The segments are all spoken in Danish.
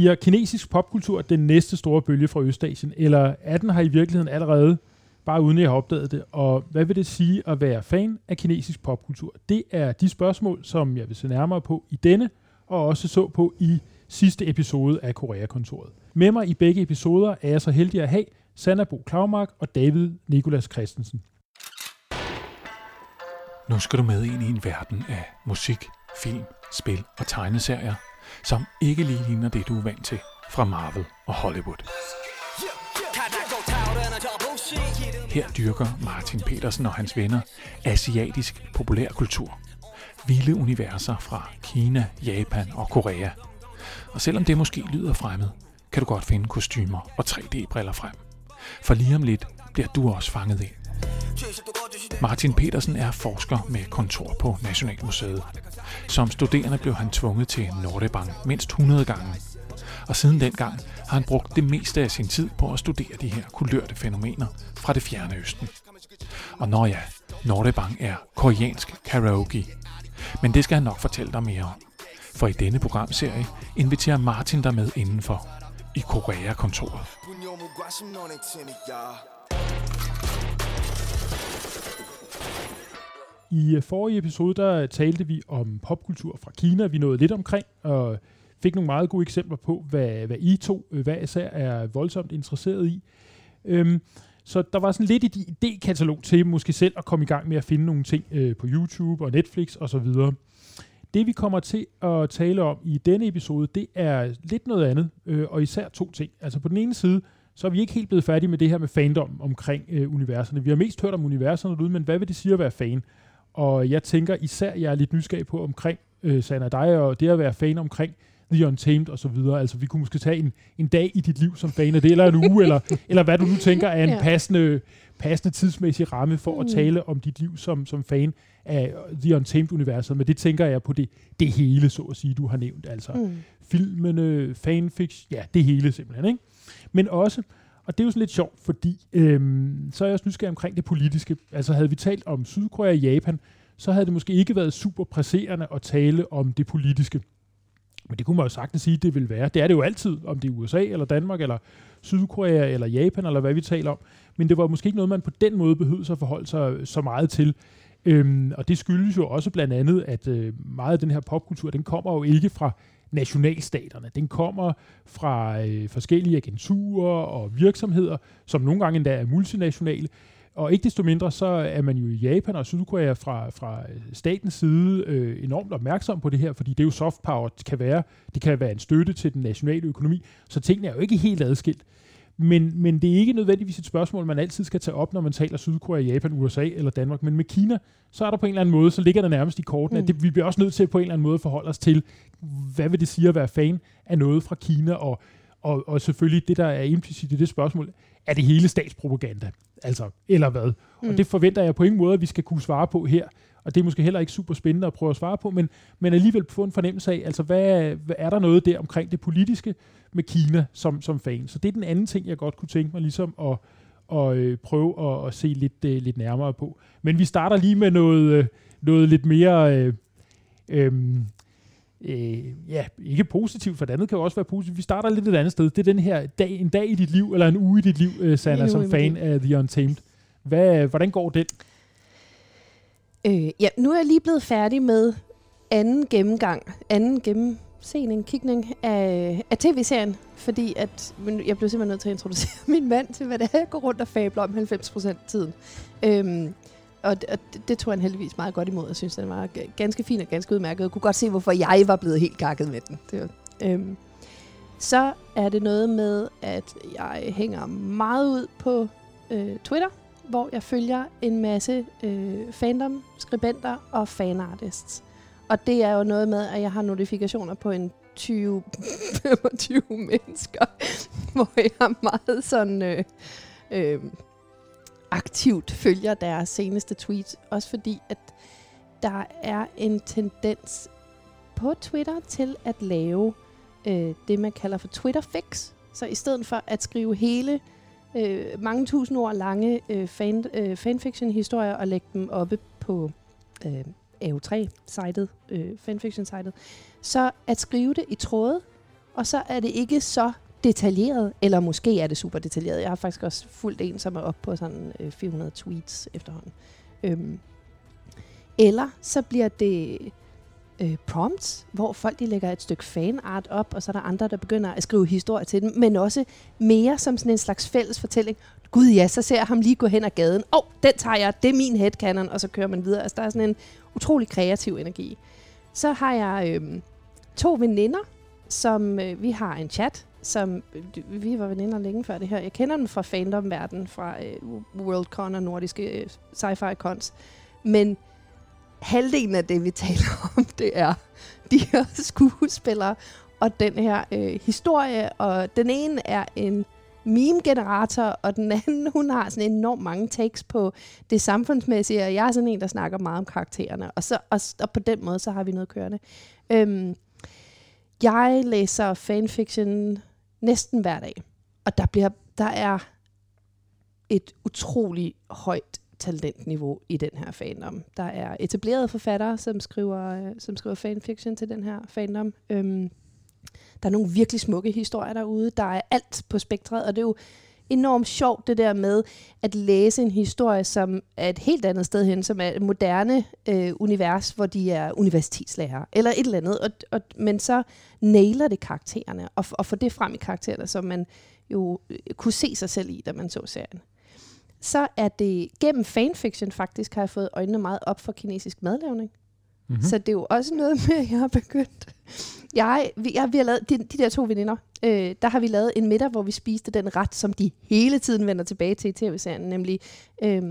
Bliver kinesisk popkultur den næste store bølge fra Østasien, eller er den her i virkeligheden allerede, bare uden at jeg har opdaget det? Og hvad vil det sige at være fan af kinesisk popkultur? Det er de spørgsmål, som jeg vil se nærmere på i denne, og også så på i sidste episode af Koreakontoret. Med mig i begge episoder er jeg så heldig at have Sanna Bo Klaumark og David Nikolas Christensen. Nu skal du med ind i en verden af musik, film, spil og tegneserier, som ikke lige ligner det, du er vant til fra Marvel og Hollywood. Her dyrker Martin Petersen og hans venner asiatisk populærkultur. Vilde universer fra Kina, Japan og Korea. Og selvom det måske lyder fremmed, kan du godt finde kostymer og 3D-briller frem. For lige om lidt bliver du også fanget ind. Martin Petersen er forsker med kontor på Nationalmuseet. Som studerende blev han tvunget til Nordebang mindst 100 gange. Og siden dengang har han brugt det meste af sin tid på at studere de her kulørte fænomener fra det fjerne østen. Og når ja, Nordebang er koreansk karaoke. Men det skal han nok fortælle dig mere om. For i denne programserie inviterer Martin dig med indenfor i Korea-kontoret. I forrige episode, der talte vi om popkultur fra Kina. Vi nåede lidt omkring, og fik nogle meget gode eksempler på, hvad, hvad I to øh, hvad især er voldsomt interesseret i. Øhm, så der var sådan lidt et idékatalog til måske selv at komme i gang med at finde nogle ting øh, på YouTube og Netflix osv. Det vi kommer til at tale om i denne episode, det er lidt noget andet, øh, og især to ting. Altså på den ene side, så er vi ikke helt blevet færdige med det her med fandom omkring øh, universerne. Vi har mest hørt om universerne derude, men hvad vil det sige at være fan? Og jeg tænker især, jeg er lidt nysgerrig på omkring øh, Sanna dig, og det at være fan omkring The Untamed og så videre. Altså, vi kunne måske tage en, en dag i dit liv som fan af det, eller en uge, eller, eller hvad du nu tænker er en ja. passende, passende tidsmæssig ramme for mm. at tale om dit liv som, som fan af The Untamed-universet. Men det tænker jeg på det, det hele, så at sige, du har nævnt. Altså mm. filmene, fanfics, ja, det hele simpelthen. Ikke? Men også, og det er jo sådan lidt sjovt, fordi øhm, så er jeg også nysgerrig omkring det politiske. Altså havde vi talt om Sydkorea og Japan, så havde det måske ikke været super presserende at tale om det politiske. Men det kunne man jo sagtens sige, det vil være. Det er det jo altid, om det er USA eller Danmark eller Sydkorea eller Japan eller hvad vi taler om. Men det var måske ikke noget, man på den måde behøvede at forholde sig øh, så meget til. Øhm, og det skyldes jo også blandt andet, at øh, meget af den her popkultur, den kommer jo ikke fra nationalstaterne. Den kommer fra øh, forskellige agenturer og virksomheder, som nogle gange endda er multinationale. Og ikke desto mindre, så er man jo i Japan og Sydkorea fra, fra øh, statens side øh, enormt opmærksom på det her, fordi det er jo soft power, det kan være, det kan være en støtte til den nationale økonomi, så tingene er jo ikke helt adskilt. Men, men det er ikke nødvendigvis et spørgsmål, man altid skal tage op, når man taler Sydkorea, Japan, USA eller Danmark. Men med Kina, så er der på en eller anden måde, så ligger der nærmest i kortene, mm. at det, vi bliver også nødt til på en eller anden måde forholde os til, hvad vil det sige at være fan af noget fra Kina, og, og, og selvfølgelig det, der er implicit i det spørgsmål, er det hele statspropaganda? Altså, eller hvad? Mm. Og det forventer jeg på ingen måde, at vi skal kunne svare på her. Og det er måske heller ikke super spændende at prøve at svare på, men, men alligevel få en fornemmelse af, altså hvad, hvad er der noget der omkring det politiske med Kina som, som fan? Så det er den anden ting, jeg godt kunne tænke mig ligesom at, at øh, prøve at, at se lidt, uh, lidt nærmere på. Men vi starter lige med noget, uh, noget lidt mere... Øh, øh, øh, ja, ikke positivt, for det andet kan jo også være positivt. Vi starter lidt et andet sted. Det er den her dag, en dag i dit liv, eller en uge i dit liv, uh, Sanna, som fan af The Untamed. Hvad, hvordan går den? Øh, ja, nu er jeg lige blevet færdig med anden gennemgang, anden gennemsening, kigning af, af tv-serien, fordi at, jeg blev simpelthen nødt til at introducere min mand til, hvad det er, jeg går rundt og fabler om 90% af tiden. Øhm, og, og det, det tog han heldigvis meget godt imod. Jeg synes, den var ganske fin og ganske udmærket. Jeg kunne godt se, hvorfor jeg var blevet helt gakket med den. Det var, øhm, så er det noget med, at jeg hænger meget ud på øh, Twitter, hvor jeg følger en masse øh, fandom, skribenter og fanartists. Og det er jo noget med, at jeg har notifikationer på en 20-25 mennesker, hvor jeg er meget sådan øh, øh, aktivt følger deres seneste tweets. Også fordi, at der er en tendens på Twitter til at lave øh, det, man kalder for Twitter fix. Så i stedet for at skrive hele øh, mange tusind ord lange øh, fan, øh, fanfiction-historier og lægge dem oppe på øh, AO3-sitet, øh, fanfiction-sitet. Så at skrive det i tråde, og så er det ikke så detaljeret, eller måske er det super detaljeret. Jeg har faktisk også fulgt en, som er oppe på sådan øh, 400 tweets efterhånden. Øhm. Eller så bliver det øh, prompts, hvor folk de lægger et stykke fanart op, og så er der andre, der begynder at skrive historier til dem, men også mere som sådan en slags fælles fortælling. Gud ja, så ser jeg ham lige gå hen ad gaden. Åh, oh, den tager jeg, det er min headcanon, og så kører man videre. Altså, der er sådan en utrolig kreativ energi. Så har jeg øh, to veninder, som øh, vi har en chat, som øh, vi var veninder længe før det her. Jeg kender dem fra fandomverdenen, fra øh, Worldcon og nordiske øh, sci-fi cons. Men halvdelen af det, vi taler om, det er de her skuespillere og den her øh, historie. Og den ene er en meme-generator, og den anden, hun har sådan enormt mange takes på det samfundsmæssige, og jeg er sådan en, der snakker meget om karaktererne. Og, så, og, og på den måde, så har vi noget kørende. Øhm, jeg læser fanfiction næsten hver dag, og der, bliver, der er et utrolig højt talentniveau i den her fandom. Der er etablerede forfattere, som skriver, øh, som skriver fanfiction til den her fandom. Øhm, der er nogle virkelig smukke historier derude. Der er alt på spektret, og det er jo enormt sjovt det der med at læse en historie, som er et helt andet sted hen, som er et moderne øh, univers, hvor de er universitetslærer eller et eller andet. Og, og, men så nailer det karaktererne, og, og får det frem i karaktererne, som man jo øh, kunne se sig selv i, da man så serien så er det gennem fanfiction faktisk, har jeg fået øjnene meget op for kinesisk madlavning. Mm-hmm. Så det er jo også noget med, at jeg har begyndt. Jeg, vi, jeg, vi har lavet, de, de der to veninder, øh, der har vi lavet en middag, hvor vi spiste den ret, som de hele tiden vender tilbage til i tv-serien, nemlig øh,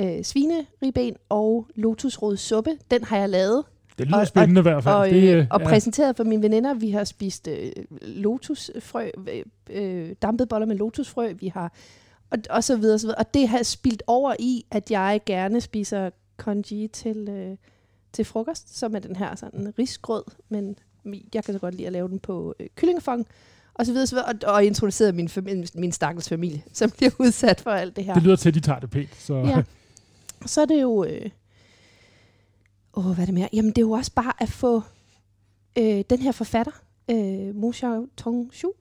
øh, svineribben og lotusrød suppe. Den har jeg lavet. Det lyder og, spændende i hvert fald. Og, det, øh, og ja. præsenteret for mine veninder. Vi har spist øh, lotusfrø, øh, øh, dampet boller med lotusfrø. Vi har og, og så videre, så videre. Og det har spildt over i, at jeg gerne spiser congee til, øh, til frokost, som er den her sådan risgrød, men jeg kan så godt lide at lave den på øh, kyllingefong, og så videre, så videre og, og introducere min, familie, min stakkels familie, som bliver udsat for alt det her. Det lyder til, at de tager det pænt. Så. Ja. Så er det jo... Øh, åh, hvad er det mere? Jamen, det er jo også bare at få øh, den her forfatter, øh, Mo Xiao Tong Shu,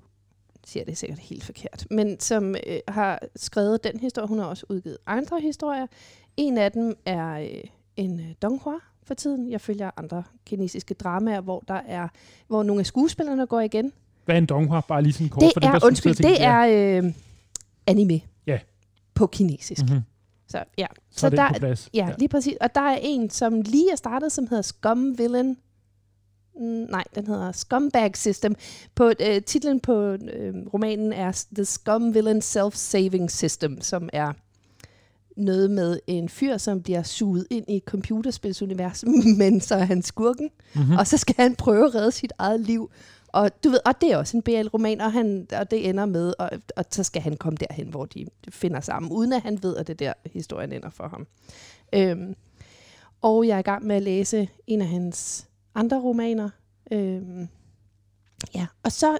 siger det sikkert helt forkert, men som øh, har skrevet den historie. Hun har også udgivet andre historier. En af dem er øh, en øh, donghua for tiden. Jeg følger andre kinesiske dramaer, hvor der er, hvor nogle af skuespillerne går igen. Hvad er en donghua? Bare lige sådan kort. Det for er, dem, undskyld, det er øh, anime. Ja. På kinesisk. Mm-hmm. Så ja. Så, så er der. Ja, ja, lige præcis. Og der er en, som lige er startet, som hedder Scum Villain nej, den hedder Scumbag System. På, øh, titlen på øh, romanen er The Scum Villain Self-Saving System, som er noget med en fyr, som bliver suget ind i computerspilsuniverset, men så er han skurken, mm-hmm. og så skal han prøve at redde sit eget liv. Og, du ved, og det er også en BL-roman, og, han, og det ender med, og, og så skal han komme derhen, hvor de finder sammen, uden at han ved, at det der historien ender for ham. Øhm, og jeg er i gang med at læse en af hans andre romaner. Øhm, ja, og så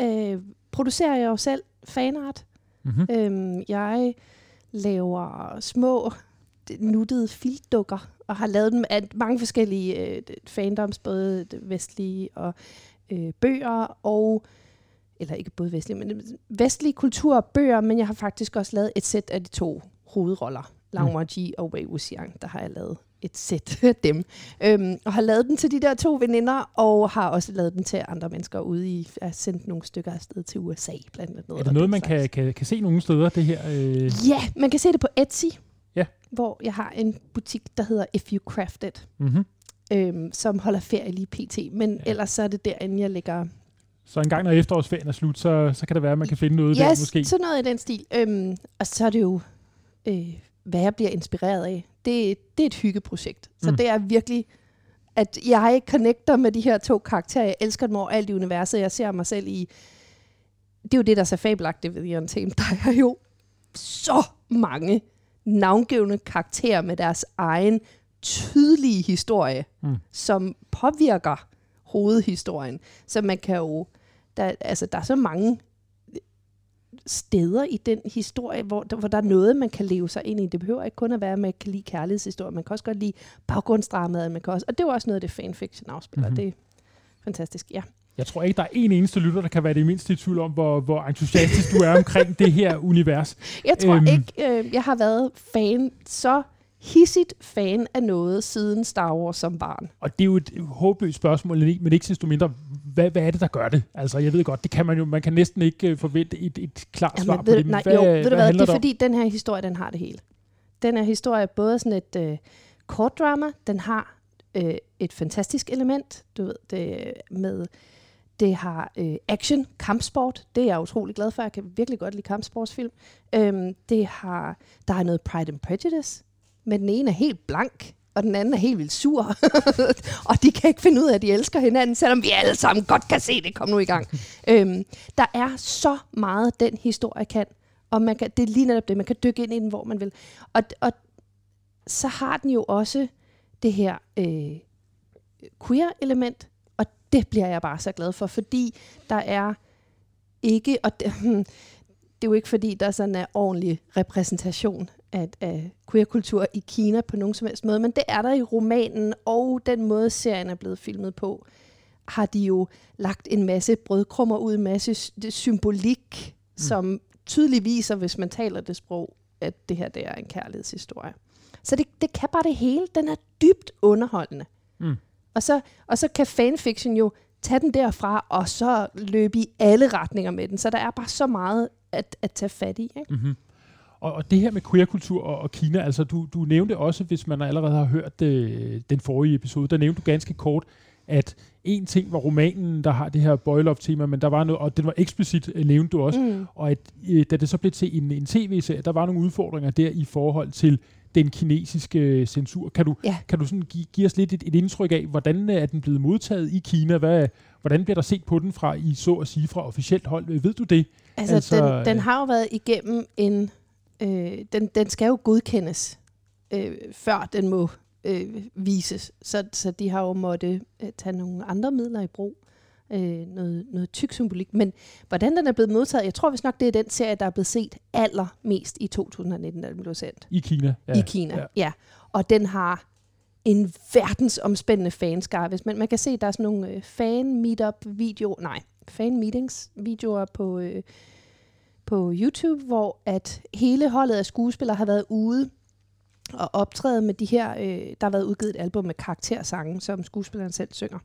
øh, producerer jeg jo selv fanart. Mm-hmm. Øhm, jeg laver små nuttede filtdukker, og har lavet dem af mange forskellige øh, fandoms, både vestlige og øh, bøger, og eller ikke både vestlige, men vestlige kultur og bøger, men jeg har faktisk også lavet et sæt af de to hovedroller, Lang mm. Og Wei Wuxiang, der har jeg lavet et sæt af dem. Øhm, og har lavet den til de der to veninder, og har også lavet den til andre mennesker ude i, har sendt nogle stykker afsted til USA, blandt andet. Er det noget, man kan, kan, kan se nogle steder, det her? Øh? Ja, man kan se det på Etsy, ja. hvor jeg har en butik, der hedder If You Craft It, mm-hmm. øhm, som holder ferie lige pt. Men ja. ellers så er det derinde, jeg lægger så en gang når efterårsferien er slut, så, så kan det være, at man kan finde noget ja, der måske. sådan noget i den stil. Øhm, og så er det jo, øh, hvad jeg bliver inspireret af det, det er et hyggeprojekt. Så mm. det er virkelig, at jeg connecter med de her to karakterer. Jeg elsker dem over alt i universet. Jeg ser mig selv i... Det er jo det, der er så fabelagtigt ved Jørgen Tem. Der er jo så mange navngivende karakterer med deres egen tydelige historie, mm. som påvirker hovedhistorien. Så man kan jo... Der, altså, der er så mange steder i den historie, hvor der, hvor der er noget, man kan leve sig ind i. Det behøver ikke kun at være, at man kan lide kærlighedshistorie. Man kan også godt lide baggrundsdramaet. Man kan også, og det er jo også noget af det fanfiction afspiller. Mm-hmm. Det er fantastisk, ja. Jeg tror ikke, der er en eneste lytter, der kan være det mindste i tvivl om, hvor, hvor entusiastisk du er omkring det her univers. Jeg tror øhm, ikke, øh, jeg har været fan, så hissigt fan af noget siden Star Wars som barn. Og det er jo et håbløst spørgsmål, men ikke sidst du mindre, hvad, hvad er det, der gør det? Altså, jeg ved godt, det kan man jo, man kan næsten ikke uh, forvente et, et klart Jamen, svar ved, på det. Men nej, hvad, jo, ved du hvad, det er fordi, den her historie, den har det hele. Den her historie er både sådan et uh, kort drama, den har uh, et fantastisk element, du ved, det med det har øh, action, kampsport. Det er jeg utrolig glad for. Jeg kan virkelig godt lide kampsportsfilm. Øhm, det har, der er noget Pride and Prejudice. Men den ene er helt blank, og den anden er helt vildt sur. og de kan ikke finde ud af, at de elsker hinanden, selvom vi alle sammen godt kan se det. Kom nu i gang. øhm, der er så meget, den historie kan. Og man kan, det er lige netop det. Man kan dykke ind i den, hvor man vil. Og, og så har den jo også det her øh, queer-element, og det bliver jeg bare så glad for, fordi der er ikke, og det, det er jo ikke fordi, der sådan er ordentlig repræsentation af, af queerkultur i Kina på nogen som helst måde, men det er der i romanen, og den måde serien er blevet filmet på, har de jo lagt en masse brødkrummer ud, en masse symbolik, mm. som tydeligt viser, hvis man taler det sprog, at det her det er en kærlighedshistorie. Så det, det kan bare det hele. Den er dybt underholdende. Mm. Og, så, og så kan fanfiction jo tage den derfra, og så løbe i alle retninger med den. Så der er bare så meget at, at tage fat i. Ikke? Mm-hmm. Og, og det her med queerkultur og, og Kina, altså du, du nævnte også, hvis man allerede har hørt øh, den forrige episode, der nævnte du ganske kort, at en ting var romanen, der har det her love tema, men der var noget, og det var eksplicit, øh, nævnte du også, mm. og at øh, da det så blev til en, en tv-serie, der var nogle udfordringer der i forhold til den kinesiske censur. Kan du, ja. kan du sådan give, give os lidt et, et indtryk af, hvordan er den blevet modtaget i Kina? Hvad, hvordan bliver der set på den fra, i så at sige, fra officielt hold? Ved du det? Altså, altså den, den har jo været igennem en... Øh, den, den skal jo godkendes, øh, før den må øh, vises. Så, så de har jo måtte øh, tage nogle andre midler i brug. Øh, noget, noget tyk symbolik. Men hvordan den er blevet modtaget, jeg tror vist nok, det er den serie, der er blevet set allermest i 2019, da den blev sendt. I Kina? Ja. I Kina, ja. ja. Og den har en verdensomspændende fanskare. Hvis man, man kan se, der er sådan nogle øh, fan-meetup-videoer, nej, fan-meetings-videoer på, øh, på YouTube, hvor at hele holdet af skuespillere har været ude og optræde med de her, øh, der har været udgivet et album med karaktersange, som skuespilleren selv synger.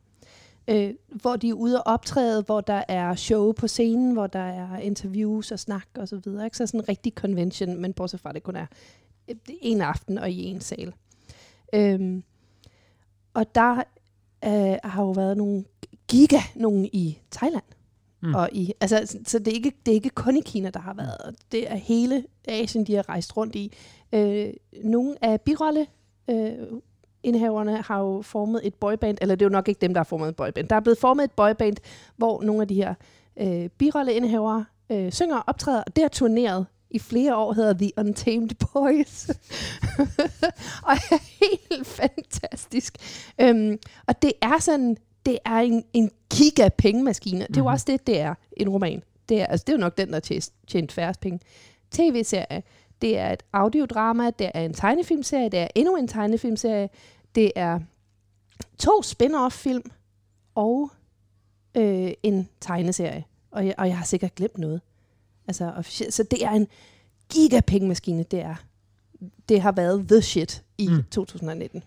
Øh, hvor de er ude og optræde, hvor der er show på scenen, hvor der er interviews og snak og så videre. Ikke? Så sådan en rigtig convention, men bortset fra, det kun er øh, en aften og i en sal. Øhm, og der øh, har jo været nogle giga, nogen i Thailand. Mm. Og i, altså, så det er, ikke, det er ikke kun i Kina, der har været. Det er hele Asien, de har rejst rundt i. Øh, nogle af birolle øh, indhaverne har jo formet et boyband, eller det er jo nok ikke dem, der har formet et boyband. Der er blevet formet et boyband, hvor nogle af de her øh, birolleindhavere øh, synger og optræder, og det har turneret i flere år, hedder The Untamed Boys. og er helt fantastisk. Øhm, og det er sådan, det er en, en giga pengemaskine. Mm-hmm. Det er jo mhm. også det, det er, en roman. Det er, altså, det er jo nok den, der har tjent færrest penge. TV-serie, det er et audiodrama, det er en tegnefilmserie, det er endnu en tegnefilmserie, det er to spin-off-film og øh, en tegneserie. Og jeg, og jeg har sikkert glemt noget. Altså, så det er en gigapengemaskine, det er. Det har været the shit i mm. 2019.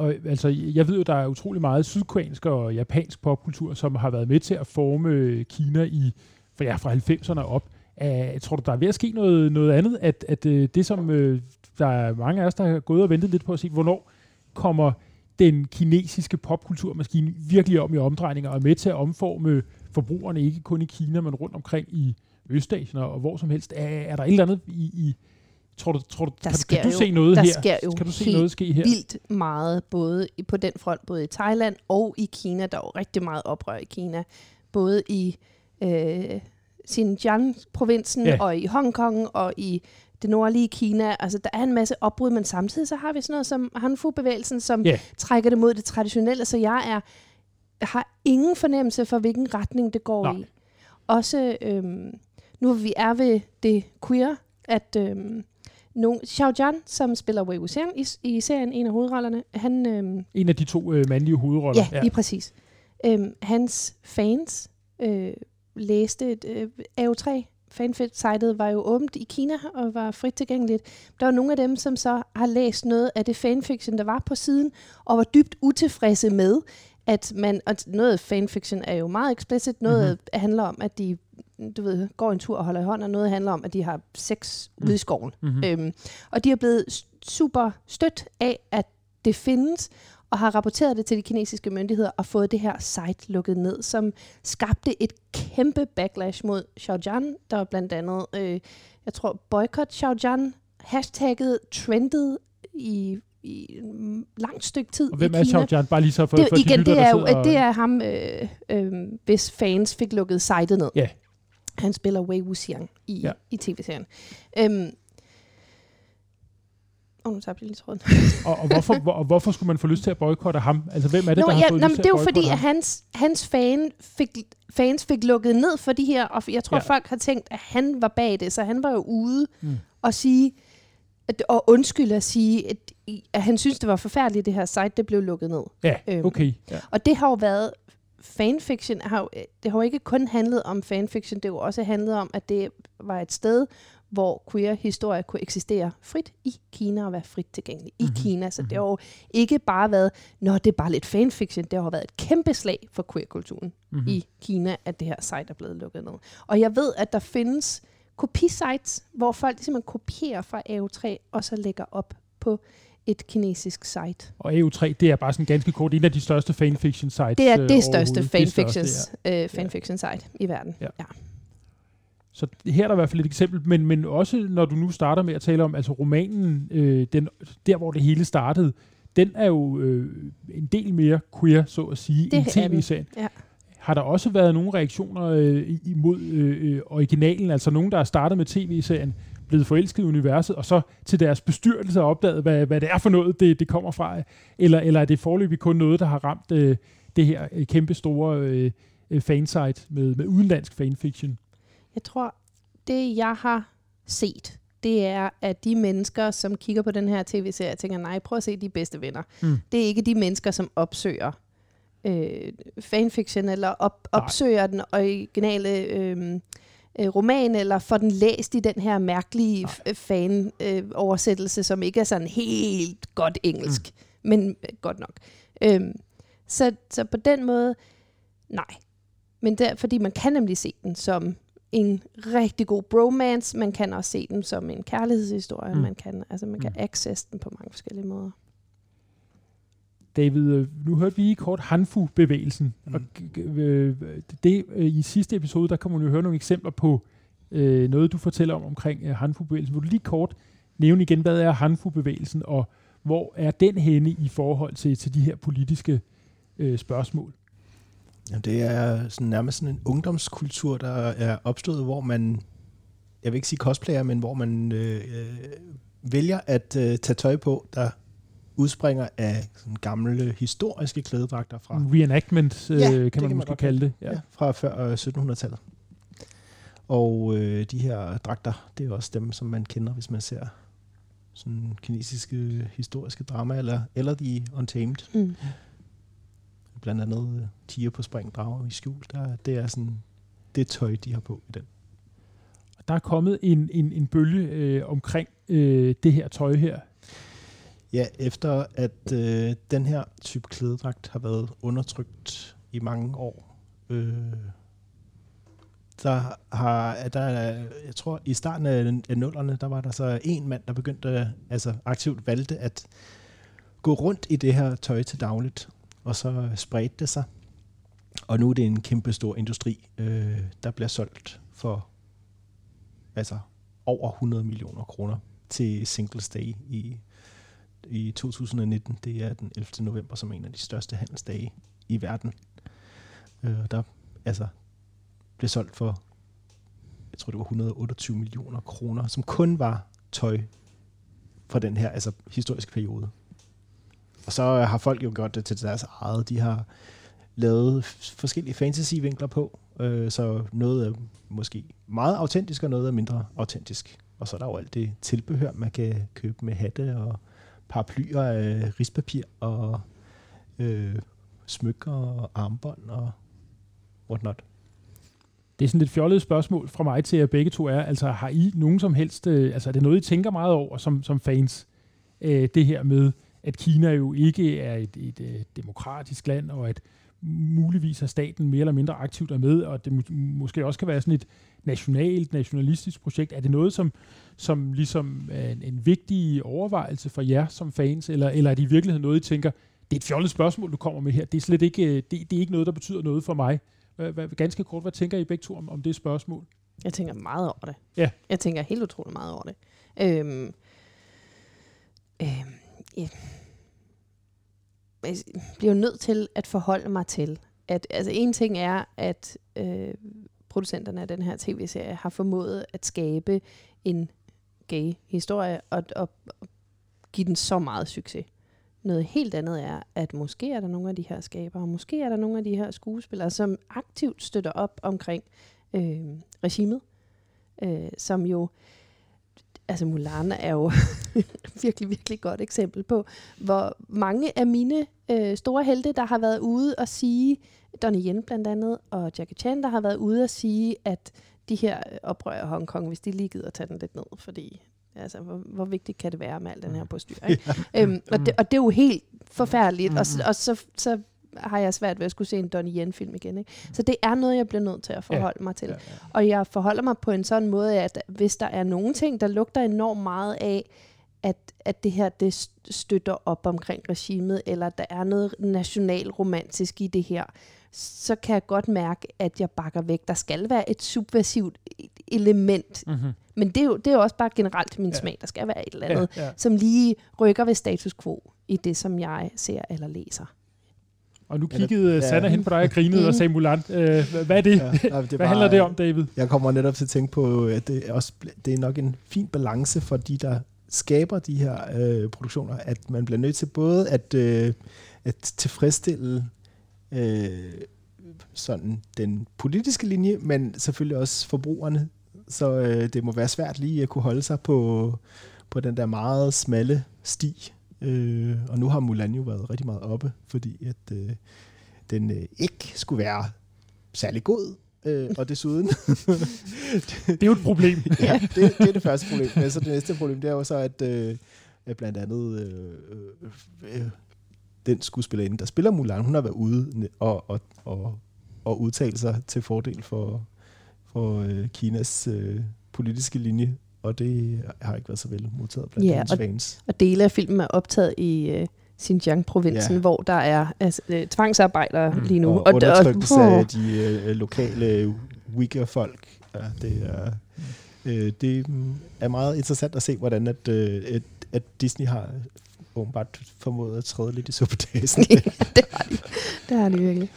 Og altså, jeg ved jo, der er utrolig meget sydkoreansk og japansk popkultur, som har været med til at forme øh, Kina i, for ja, fra 90'erne op. Uh, tror du, der er ved at ske noget, noget andet? At, at uh, det, som uh, der er mange af os, der har gået og ventet lidt på at se, hvornår kommer den kinesiske popkulturmaskine virkelig om i omdrejninger og er med til at omforme forbrugerne, ikke kun i Kina, men rundt omkring i Østasien og hvor som helst. Er, er der et eller andet i, i tror du, tror du, der kan, kan du jo, se noget der her? Sker jo kan du se noget ske her? vildt meget, både på den front, både i Thailand og i Kina. Der er jo rigtig meget oprør i Kina. Både i øh, Xinjiang-provinsen ja. og i Hongkong og i det nordlige Kina. Altså, der er en masse opbrud, men samtidig så har vi sådan noget som Hanfu-bevægelsen, som yeah. trækker det mod det traditionelle. Så jeg er har ingen fornemmelse for, hvilken retning det går Nej. i. Også, øhm, nu vi er ved det queer, at øhm, no, Xiao Jian, som spiller Wei Wuxian i, i serien, en af hovedrollerne, han... Øhm, en af de to øh, mandlige hovedroller. Ja, ja, lige præcis. Øhm, hans fans øh, læste et øh, AO3 fanfit-sitet var jo åbent i Kina og var frit tilgængeligt. Der var nogle af dem, som så har læst noget af det fanfiction, der var på siden, og var dybt utilfredse med, at man, og noget fanfiction er jo meget explicit, noget mm-hmm. handler om, at de du ved, går en tur og holder i hånd, og noget handler om, at de har sex mm. ude i skoven. Mm-hmm. Øhm, og de er blevet super stødt af, at det findes, og har rapporteret det til de kinesiske myndigheder og fået det her site lukket ned, som skabte et kæmpe backlash mod Xiaojian, der var blandt andet, øh, jeg tror, boycott Xiaojian, hashtagget trendede i i langt stykke tid Og hvem er. Xiaojian? Bare lige så for, Det, for de igen, lytter, det er jo det og- er ham, øh, øh, hvis fans fik lukket sitet ned. Ja. Han spiller Wei Wuxiang i, Ja. i tv-serien. Øhm, og nu tabte jeg lige tråden. og, og, hvorfor, hvor, og hvorfor skulle man få lyst til at boykotte ham? Altså, hvem er det, Nå, der har ja, fået nå, lyst til det er jo fordi, boykotte at ham? hans, hans fan fik, fans fik lukket ned for de her, og jeg tror, Ja. folk har tænkt, at han var bag det, så han var jo ude Mm. mm. og sige, at, og undskylde at sige, at, at han synes, det var forfærdeligt, det her site, det blev lukket ned. Ja, Øhm, okay. Ja. Og det har jo været, fanfiction har jo, det har jo ikke kun handlet om fanfiction, det har jo også handlet om, at det var et sted, hvor queer-historie kunne eksistere frit i Kina og være frit tilgængelig i Mhm. Kina. Så det Mhm. har jo ikke bare været, når det er bare lidt fanfiction, det har jo været et kæmpe slag for queer-kulturen Mm-hmm. i Kina, at det her site er blevet lukket ned. Og jeg ved, at der findes kopisites, hvor folk simpelthen kopierer fra AO3 og så lægger op på et kinesisk site. Og EU3, det er bare sådan ganske kort en af de største fanfiction sites Det er øh, det største fanfiction, ja. øh, fanfiction site i verden. Ja. Ja. Så her er der i hvert fald et eksempel, men, men også når du nu starter med at tale om, altså romanen, øh, den, der hvor det hele startede, den er jo øh, en del mere queer, så at sige, Det end er den, tv-serien. ja. Har der også været nogle reaktioner øh, i- imod øh, øh, originalen, altså nogen, der er startet med tv-serien, blevet forelsket i universet, og så til deres bestyrelse opdaget, hvad, hvad det er for noget, det, det kommer fra? Eller, eller er det forløbig kun noget, der har ramt øh, det her øh, kæmpe store øh, øh, fansite med, med udenlandsk fanfiction? Jeg tror, det jeg har set, det er, at de mennesker, som kigger på den her tv-serie, tænker, nej, prøv at se de bedste venner. Mm. Det er ikke de mennesker, som opsøger øh, fanfiction, eller op, Nej. opsøger den originale øh, øh, roman, eller får den læst i den her mærkelige fan-oversættelse, som ikke er sådan helt godt engelsk, mm. men øh, godt nok. Øhm, så, så på den måde, nej. Men der, fordi man kan nemlig se den som en rigtig god bromance, man kan også se den som en kærlighedshistorie, Mm. mm. man kan, altså man kan Mm. access den på mange forskellige måder. David, øh, nu hørte vi kort Hanfu-bevægelsen, mm. Og øh, det, øh, i sidste episode, der kommer man jo høre nogle eksempler på øh, noget, du fortæller om omkring øh, Hanfu-bevægelsen. Vil du lige kort nævne igen, hvad er Hanfu-bevægelsen, og hvor er den henne i forhold til, til de her politiske øh, spørgsmål? Ja, det er sådan nærmest sådan en ungdomskultur, der er opstået, hvor man, jeg vil ikke sige cosplayer, men hvor man øh, vælger at øh, tage tøj på, der udspringer af sådan gamle historiske klædedragter fra, En reenactment, øh, Ja, kan det man kan man måske kalde det. ja. Ja, fra før øh, 1700-tallet. Og øh, de her dragter, det er også dem, som man kender, hvis man ser sådan kinesiske historiske drama, eller, eller The Untamed. Mm. Blandt andet øh, tiger på spring, drager i skjul. Der, det er sådan det tøj, de har på i den. Der er kommet en, en, en bølge øh, omkring øh, det her tøj her. Ja, efter at øh, den her type klædedragt har været undertrykt i mange år, øh, der har, der, jeg tror i starten af, af nullerne, der var der så en mand, der begyndte, altså aktivt valgte at gå rundt i det her tøj til dagligt, og så spredte det sig. Og nu er det en kæmpe stor industri, øh, der bliver solgt for altså over 100 millioner kroner til Singles Day i i 2019. Det er den 11. november, som er en af de største handelsdage i verden. Øh, der altså blev solgt for, jeg tror det var 128 millioner kroner, som kun var tøj fra den her altså, historiske periode. Og så har folk jo gjort det til deres eget. De har lavet forskellige fantasy-vinkler på, øh, så noget er måske meget autentisk, og noget er mindre autentisk. Og så er der jo alt det tilbehør, man kan købe med hatte og paraplyer af rispapir og øh, smykker og armbånd og whatnot. Det er sådan et fjollet spørgsmål fra mig til jer begge to er, altså har I nogen som helst, øh, altså er det noget, I tænker meget over som, som fans? Øh, det her med, at Kina jo ikke er et, et, et demokratisk land, og at muligvis er staten mere eller mindre aktivt er med, og det må, måske også kan være sådan et nationalt, nationalistisk projekt. Er det noget, som, som ligesom er en, en vigtig overvejelse for jer som fans, eller, eller er det i virkeligheden noget, I tænker, det er et fjollet spørgsmål, du kommer med her. Det er slet ikke, øh, det, det er ikke noget, der betyder noget for mig. Ganske kort, hvad tænker I begge to om, om det spørgsmål? Jeg tænker meget over det. Ja. Jeg tænker helt utroligt meget over det. Øhm, øhm, ja. Jeg bliver jo nødt til at forholde mig til, at altså en ting er, at øh, producenterne af den her tv-serie har formået at skabe en gay historie og, og, og give den så meget succes. Noget helt andet er, at måske er der nogle af de her skabere, måske er der nogle af de her skuespillere, som aktivt støtter op omkring øh, regimet, øh, som jo, altså Mulan er jo virkelig, virkelig godt eksempel på, hvor mange af mine øh, store helte, der har været ude og sige, Donnie Yen blandt andet, og Jackie Chan, der har været ude og sige, at de her oprør i Hongkong, hvis de lige gider tage den lidt ned, fordi altså, hvor, hvor vigtigt kan det være med al den her postyr, ikke? øhm, og, det, og det er jo helt forfærdeligt, og, og så, så har jeg svært ved at skulle se en Donnie Yen-film igen. Ikke? Så det er noget, jeg bliver nødt til at forholde ja. mig til. Ja, ja. Og jeg forholder mig på en sådan måde, at hvis der er nogle ting, der lugter enormt meget af, at, at det her det støtter op omkring regimet, eller der er noget nationalromantisk i det her, så kan jeg godt mærke, at jeg bakker væk. Der skal være et subversivt element. Mm-hmm. Men det er, jo, det er jo også bare generelt min ja. smag. Der skal være et eller andet, ja, ja. som lige rykker ved status quo i det, som jeg ser eller læser. Og nu kiggede ja, Sanna hen på dig og grinede og sagde Mulan. Øh, hvad er det? Ja, det er hvad bare, handler det om, David? Jeg kommer netop til at tænke på, at det er, også, det er nok en fin balance for de, der skaber de her øh, produktioner, at man bliver nødt til både at, øh, at tilfredsstille øh, sådan den politiske linje, men selvfølgelig også forbrugerne. Så øh, det må være svært lige at kunne holde sig på, på den der meget smalle sti. Øh, og nu har Mulan jo været rigtig meget oppe, fordi at øh, den øh, ikke skulle være særlig god. Øh, og desuden... det er jo et problem. ja, det, det er det første problem. Men så det næste problem, det er jo så, at, øh, blandt andet øh, øh, den skuespillerinde, der spiller Mulan, hun har været ude og, og, og, og udtale sig til fordel for, for øh, Kinas øh, politiske linje, og det har ikke været så vel modtaget blandt ja, og, fans. og dele af filmen er optaget i øh, Xinjiang-provinsen, ja. hvor der er altså, øh, tvangsarbejdere mm. lige nu. Og, og undertrykkelse og, af de øh, lokale Uyghur-folk. Ja, det er... Øh, det er meget interessant at se, hvordan at, øh, at, at Disney har åbenbart formået at træde lidt i suppedasen. ja, det har de. Det har de virkelig.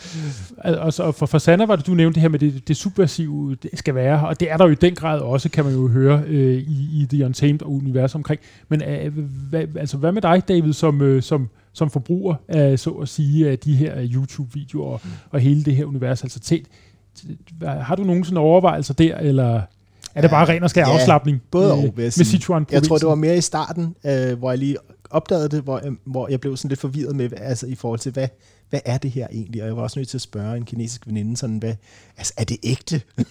Og så for, for Sanna var det, du nævnte det her med det, det subversive det skal være, og det er der jo i den grad også, kan man jo høre øh, i, i The Untamed og univers omkring. Men øh, hvad, altså, hvad med dig, David, som, øh, som, som forbruger af, så at sige, af de her YouTube-videoer og, mm. og hele det her univers? Altså, tæt, har du nogen sådan overvejelser der, eller er det bare ren og skær ja, afslappning både og, med Sichuan Jeg tror, det var mere i starten, øh, hvor jeg lige opdagede det, hvor, hvor jeg blev sådan lidt forvirret med, altså i forhold til, hvad, hvad er det her egentlig? Og jeg var også nødt til at spørge en kinesisk veninde, sådan, hvad, altså, er det ægte?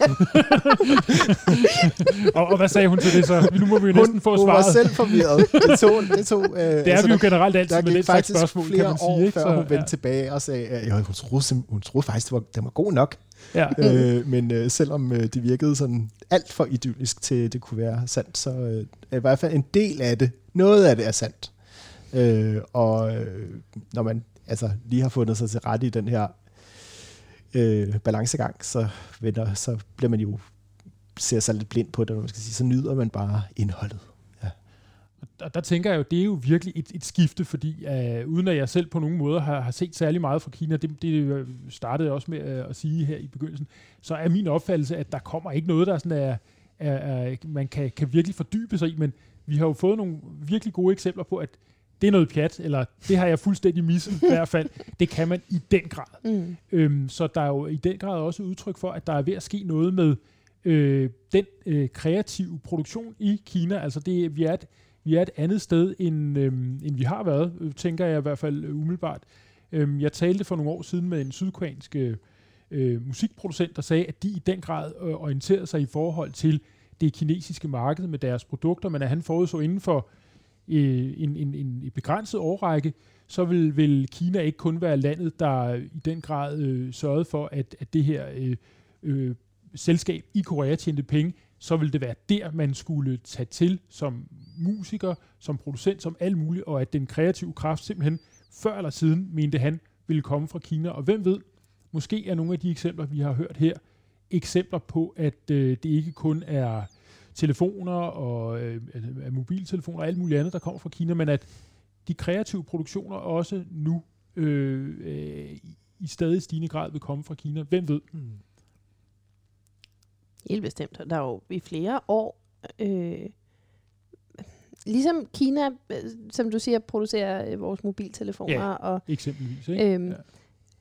og, og, hvad sagde hun til det så? Nu må vi jo næsten få hun svaret. Hun var selv forvirret. Det, tog, det, tog, øh, det er altså, vi jo generelt altid der med det slags spørgsmål, flere kan man sige. år, ikke? før så, hun vendte ja. tilbage og sagde, at ja, hun, troede, hun troede faktisk, det var, det var god nok. Ja. Øh, men øh, selvom øh, det virkede sådan alt for idyllisk til, det kunne være sandt, så øh, i hvert fald en del af det, noget af det er sandt. Øh, og øh, når man altså, lige har fundet sig til rette i den her øh, balancegang, så, vender, så bliver man jo ser sig lidt blind på det, man skal sige. Så nyder man bare indholdet. Ja. Og der tænker jeg jo, det er jo virkelig et, et skifte, fordi øh, uden at jeg selv på nogen måde har, har set særlig meget fra Kina, det, det øh, startede jeg også med øh, at sige her i begyndelsen, så er min opfattelse, at der kommer ikke noget, der sådan er, er, er man kan, kan virkelig fordybe sig i, men vi har jo fået nogle virkelig gode eksempler på, at det er noget pjat, eller det har jeg fuldstændig misset i hvert fald. Det kan man i den grad. Mm. Øhm, så der er jo i den grad også udtryk for, at der er ved at ske noget med øh, den øh, kreative produktion i Kina. Altså det, vi, er et, vi er et andet sted, end, øh, end vi har været, tænker jeg i hvert fald umiddelbart. Øhm, jeg talte for nogle år siden med en sydkoreansk øh, musikproducent, der sagde, at de i den grad øh, orienterede sig i forhold til det kinesiske marked med deres produkter, men at han forudså inden for øh, en, en, en begrænset årrække, så vil, vil Kina ikke kun være landet, der i den grad øh, sørgede for, at, at det her øh, øh, selskab i Korea tjente penge, så vil det være der, man skulle tage til som musiker, som producent, som alt muligt, og at den kreative kraft simpelthen før eller siden, mente han, ville komme fra Kina. Og hvem ved, måske er nogle af de eksempler, vi har hørt her, eksempler på, at øh, det ikke kun er telefoner og øh, mobiltelefoner og alt muligt andet, der kommer fra Kina, men at de kreative produktioner også nu øh, øh, i stadig stigende grad vil komme fra Kina. Hvem ved? Hmm. Helt bestemt. Der er jo i flere år, øh, ligesom Kina, øh, som du siger, producerer øh, vores mobiltelefoner. Ja, og, eksempelvis. Ikke? Øhm, ja.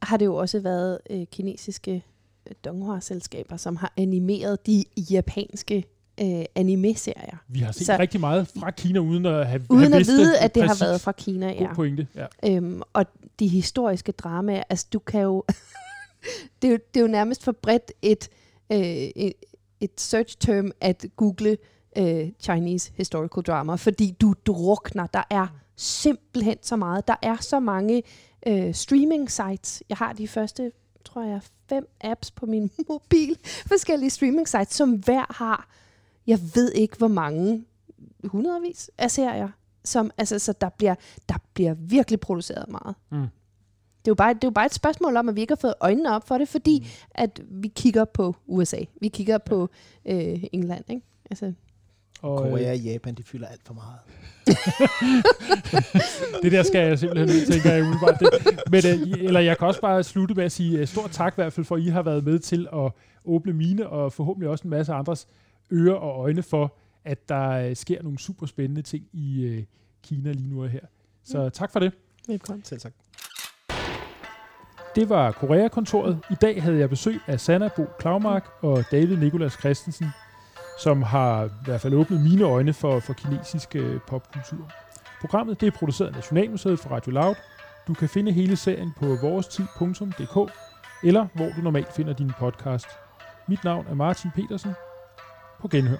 Har det jo også været øh, kinesiske øh, Donghua-selskaber, som har animeret de japanske øh, anime-serier. Vi har set så, rigtig meget fra Kina, uden at have, uden have at vide, at det har været fra Kina. Ja. God pointe, ja. Øhm, og de historiske dramaer, altså du kan jo... det, er jo det er jo nærmest for bredt et, øh, et, et search term at google øh, Chinese historical drama, fordi du drukner. Der er simpelthen så meget. Der er så mange øh, streaming sites. Jeg har de første, tror jeg, fem apps på min mobil. Forskellige streaming sites, som hver har jeg ved ikke, hvor mange hundredvis af serier, som, altså, så der bliver, der bliver virkelig produceret meget. Mm. Det er, jo bare, det er jo bare et spørgsmål om, at vi ikke har fået øjnene op for det, fordi mm. at vi kigger på USA. Vi kigger på øh, England. Ikke? Altså, og, Korea og Japan, de fylder alt for meget. det der skal jeg simpelthen ud, tænker jeg umiddelbart. Det. Men, øh, eller jeg kan også bare slutte med at sige uh, stort tak i hvert fald for, at I har været med til at åbne mine, og forhåbentlig også en masse andres ører og øjne for, at der øh, sker nogle super spændende ting i øh, Kina lige nu og her. Så mm. tak for det. Velkommen. Selv tak. Det var Korea-kontoret. I dag havde jeg besøg af Sanna Bo Klaumark og David Nikolas Christensen, som har i hvert fald åbnet mine øjne for, for kinesisk øh, popkultur. Programmet det er produceret af Nationalmuseet for Radio Loud. Du kan finde hele serien på vorestid.dk eller hvor du normalt finder din podcast. Mit navn er Martin Petersen. På genhør.